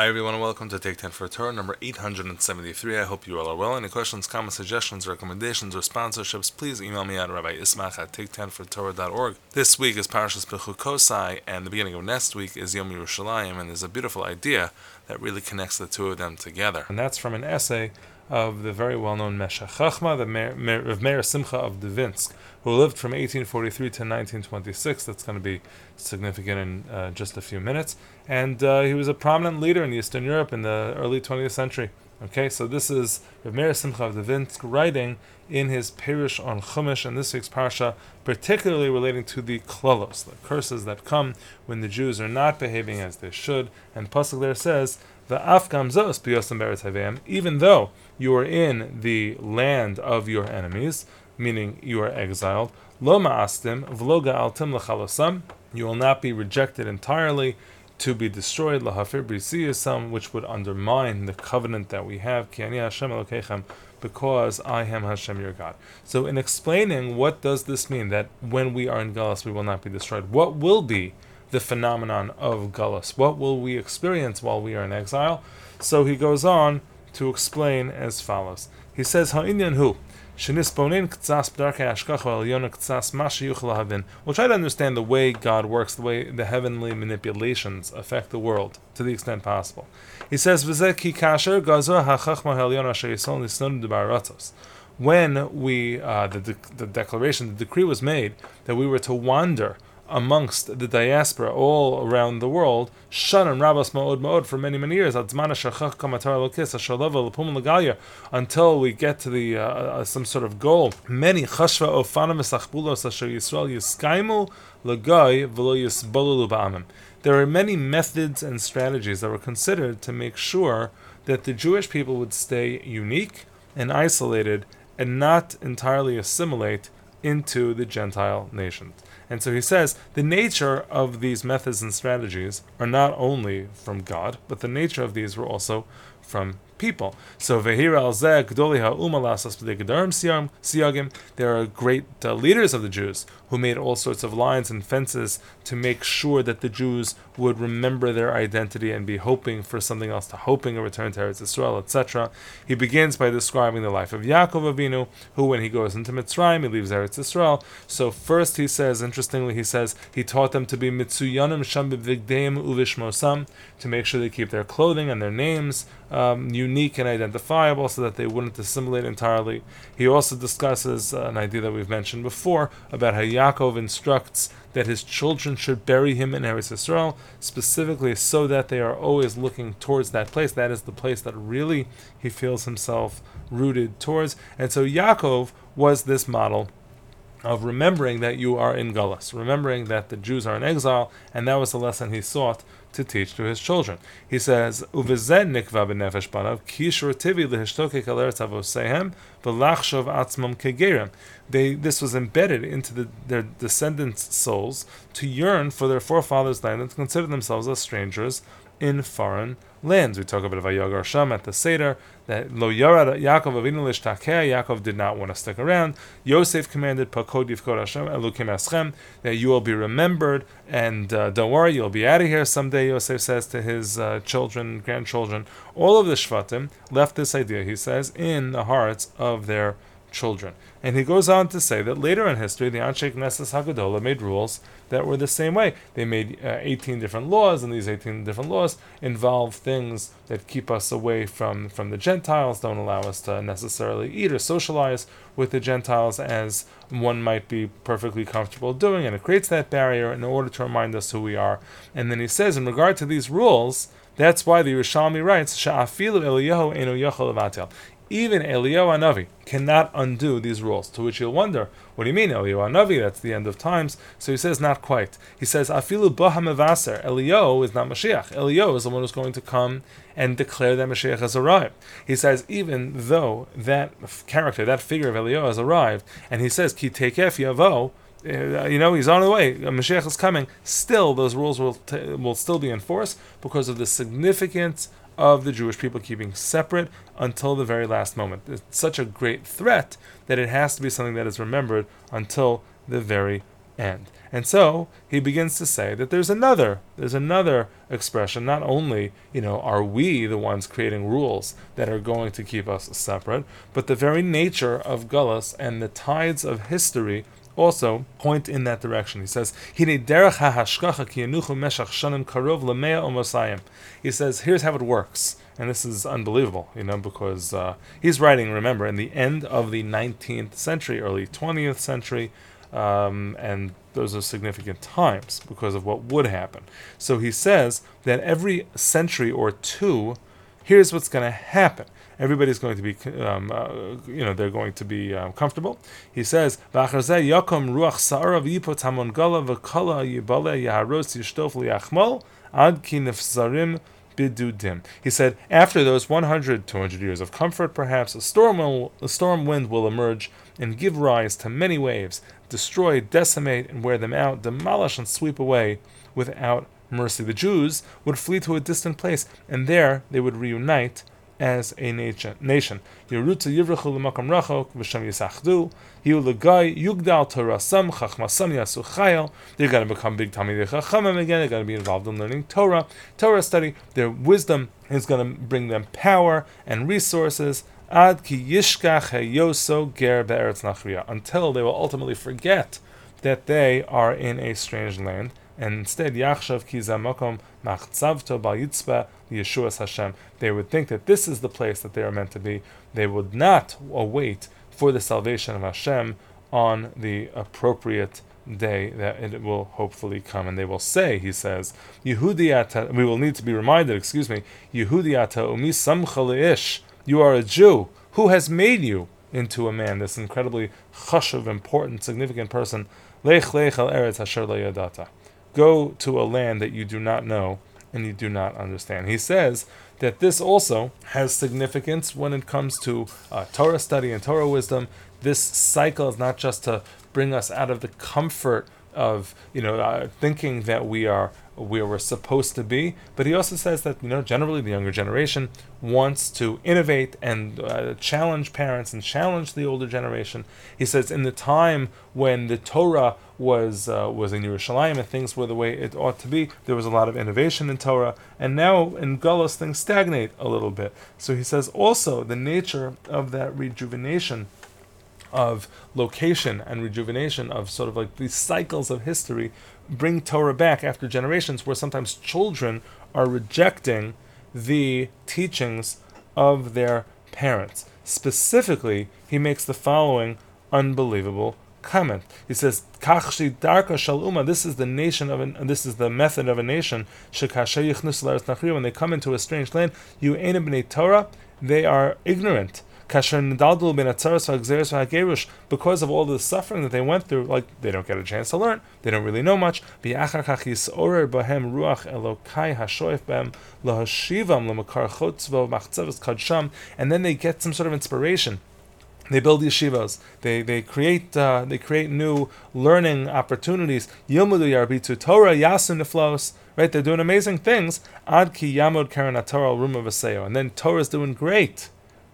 Hi everyone and welcome to Take 10 for Torah number 873. I hope you all are well. Any questions, comments, suggestions, recommendations, or sponsorships, please email me at Rabbi Ismach at take10fortorah.org. This week is Parashas Bechukosai and the beginning of next week is Yom Yerushalayim and there's a beautiful idea that really connects the two of them together. And that's from an essay of the very well-known Meshech Chachma, the Meir, of Meir Simcha of Dvinsk, who lived from 1843 to 1926. That's going to be significant in uh, just a few minutes. And uh, he was a prominent leader in Eastern Europe in the early 20th century. Okay, so this is Rav Meir Simcha of Dvinsk writing in his Perush on Chumash and this week's parsha, particularly relating to the klolos, the curses that come when the Jews are not behaving as they should. And Pasuk there says, the Afgam Zos even though you are in the land of your enemies, meaning you are exiled, Lo Ma'astim, Vloga Altim Lechalosam, you will not be rejected entirely to be destroyed, Lahafir Brisiyasam, which would undermine the covenant that we have, Hashem because I am Hashem your God. So in explaining what does this mean, that when we are in Galus we will not be destroyed, what will be the phenomenon of Gullus. What will we experience while we are in exile? So he goes on to explain as follows. He says, Ha'inyan hu. We'll try to understand the way God works, the way the heavenly manipulations affect the world to the extent possible. He says, When we, uh, the, the declaration, the decree was made that we were to wander amongst the diaspora all around the world, Shanan Rabas Ma'od Ma'od for many, many years, until we get to the uh, uh, some sort of goal. Many Chashva Ofana Mesachbulos Asher Yisrael Yiskaimu Lagai V'lo Yisbolulu Ba'amim. There are many methods and strategies that were considered to make sure that the Jewish people would stay unique and isolated and not entirely assimilate into the Gentile nations. And so he says the nature of these methods and strategies are not only from God, but the nature of these were also from people. So. There are great uh, leaders of the Jews who made all sorts of lines and fences to make sure that the Jews would remember their identity and be hoping for something else, to hoping a return to Eretz Israel, etc. He begins by describing the life of Yaakov Avinu, who when he goes into Mitzrayim, he leaves Eretz Israel. So first he says, interestingly, he says he taught them to be mitzuyanim sham uvishmosam, to make sure they keep their clothing and their names um, unique and identifiable so that they wouldn't assimilate entirely. He also discusses an idea that we've mentioned before about how Yaakov instructs that his children should bury him in Eretz Yisrael, specifically so that they are always looking towards that place. That is the place that really he feels himself rooted towards. And so Yaakov was this model of remembering that you are in Gullus, remembering that the Jews are in exile, and that was the lesson he sought to teach to his children. He says, "Uvezed nikva b'nefesh banav kishur tivi lehishtoke kaleretz avosehem v'lachshov atzmam kegerim." They this was embedded into the, their descendants' souls to yearn for their forefathers' land and to consider themselves as strangers in foreign lands. We talk about Vayagar Sham at the Seder, that Lo Yarad Yaakov Avinu Lishtakeh, Yaakov did not want to stick around. Yosef commanded Pakod Yivkod Hashem Elukim Eschem, that you will be remembered, and uh, don't worry, you'll be out of here someday, Yosef says to his uh, children, grandchildren. All of the Shvatim left this idea, he says, in the hearts of their children. And he goes on to say that later in history, the Anshe Knesset Hagadola made rules that were the same way. They made uh, 18 different laws, and these 18 different laws involve things that keep us away from, from the Gentiles, don't allow us to necessarily eat or socialize with the Gentiles as one might be perfectly comfortable doing, and it creates that barrier in order to remind us who we are. And then he says, in regard to these rules, that's why the Yerushalmi writes, Eliyahu even Eliyahu Anavi cannot undo these rules. To which you'll wonder, what do you mean, Eliyahu Anavi? That's the end of times. So he says, not quite. He says, Afilu Bahamevaser. Eliyahu is not Mashiach. Eliyahu is the one who's going to come and declare that Mashiach has arrived. He says, even though that character, that figure of Eliyahu has arrived, and he says, Ki tekef yavo, uh, you know, he's on the way. Mashiach is coming. Still, those rules will t- will still be enforced because of the significance of the Jewish people keeping separate until the very last moment. It's such a great threat that it has to be something that is remembered until the very end. And so he begins to say that there's another, there's another expression. Not only, you know, are we the ones creating rules that are going to keep us separate, but the very nature of Gullus and the tides of history also point in that direction. He says, He says, here's how it works. And this is unbelievable, you know, because uh, he's writing, remember, in the end of the 19th century, early 20th century, um, and those are significant times because of what would happen. So he says that every century or two, here's what's going to happen everybody's going to be, um, uh, you know, they're going to be um, comfortable. He says, ruach ad. He said, after those 100, 200 years of comfort, perhaps a storm, will, a storm wind will emerge and give rise to many waves, destroy, decimate, and wear them out, demolish and sweep away without mercy. The Jews would flee to a distant place, and there they would reunite as a nation. They're going to become big Talmidei Chachamim again. They're going to be involved in learning Torah, Torah study. Their wisdom is going to bring them power and resources. Ad ki ger. Until they will ultimately forget that they are in a strange land and instead Yachshav Kizamakom Machtzavto Bayitzba Yeshua Hashem. They would think that this is the place that they are meant to be. They would not await for the salvation of Hashem on the appropriate day that it will hopefully come. And they will say, he says, Yehudiata, we will need to be reminded, excuse me, Yehudiata umi samcha you are a Jew. Who has made you into a man? This incredibly chashuv, important, significant person. Lech lech al eretz asher go to a land that you do not know and you do not understand. He says that this also has significance when it comes to uh, Torah study and Torah wisdom. This cycle is not just to bring us out of the comfort of you know uh, thinking that we are where we're supposed to be. But he also says that you know generally the younger generation wants to innovate and uh, challenge parents and challenge the older generation. He says in the time when the Torah was uh, was in Yerushalayim and things were the way it ought to be, there was a lot of innovation in Torah, and now in Gullus things stagnate a little bit. So he says also the nature of that rejuvenation of location and rejuvenation of sort of like these cycles of history bring Torah back after generations where sometimes children are rejecting the teachings of their parents. Specifically, he makes the following unbelievable comment. He says, "Kachshi darka shaluma." This is the nation of an, this is the method of a nation. When they come into a strange land, you ain't Torah. They are ignorant because of all the suffering that they went through, like they don't get a chance to learn, they don't really know much. And then they get some sort of inspiration they build yeshivas. They they create uh, they create new learning opportunities. Torah. Right, they're doing amazing things. Ad ki yamod Torah and then Torah is doing great.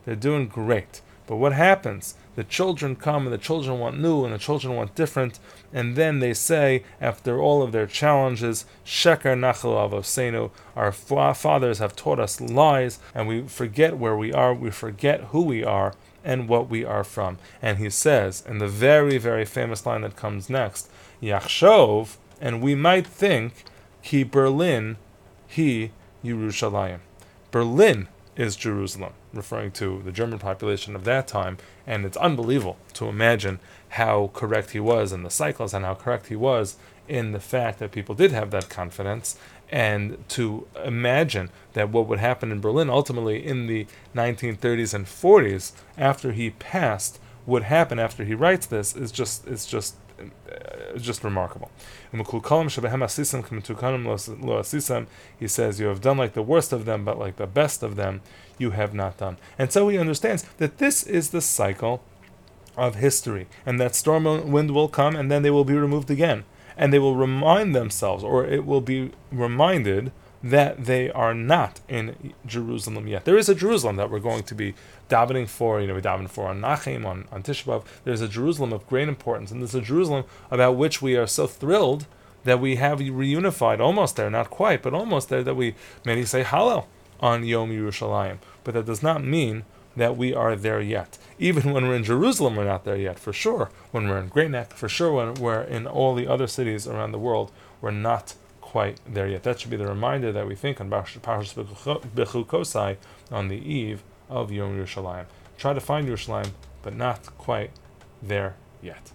They're doing great. But what happens? The children come and the children want new and the children want different. And then they say, after all of their challenges, Sheker Nachal Avosenu, our fathers have taught us lies, and we forget where we are, we forget who we are and what we are from. And he says, in the very, very famous line that comes next, Yachshov, and we might think, Ki Berlin, he Yerushalayim. Berlin is Jerusalem, referring to the German population of that time. And it's unbelievable to imagine how correct he was in the cycles and how correct he was in the fact that people did have that confidence. And to imagine that what would happen in Berlin ultimately in the 1930s and 40s after he passed would happen after he writes this is just is just uh, just remarkable. He says, You have done like the worst of them, but like the best of them, you have not done. And so he understands that this is the cycle of history, and that storm wind will come, and then they will be removed again. And they will remind themselves, or it will be reminded that they are not in Jerusalem yet. There is a Jerusalem that we're going to be davening for. You know, we daven for on Nachem, on, on Tisha B'Av. There's a Jerusalem of great importance, and there's a Jerusalem about which we are so thrilled that we have reunified, almost there, not quite, but almost there, that we many say Hallel on Yom Yerushalayim. But that does not mean that we are there yet. Even when we're in Jerusalem, we're not there yet, for sure. When we're in Great Neck, for sure. When we're in all the other cities around the world, we're not quite there yet. That should be the reminder that we think on Parshas Bechukosai on the eve of Yom Yerushalayim. Try to find Yerushalayim, but not quite there yet.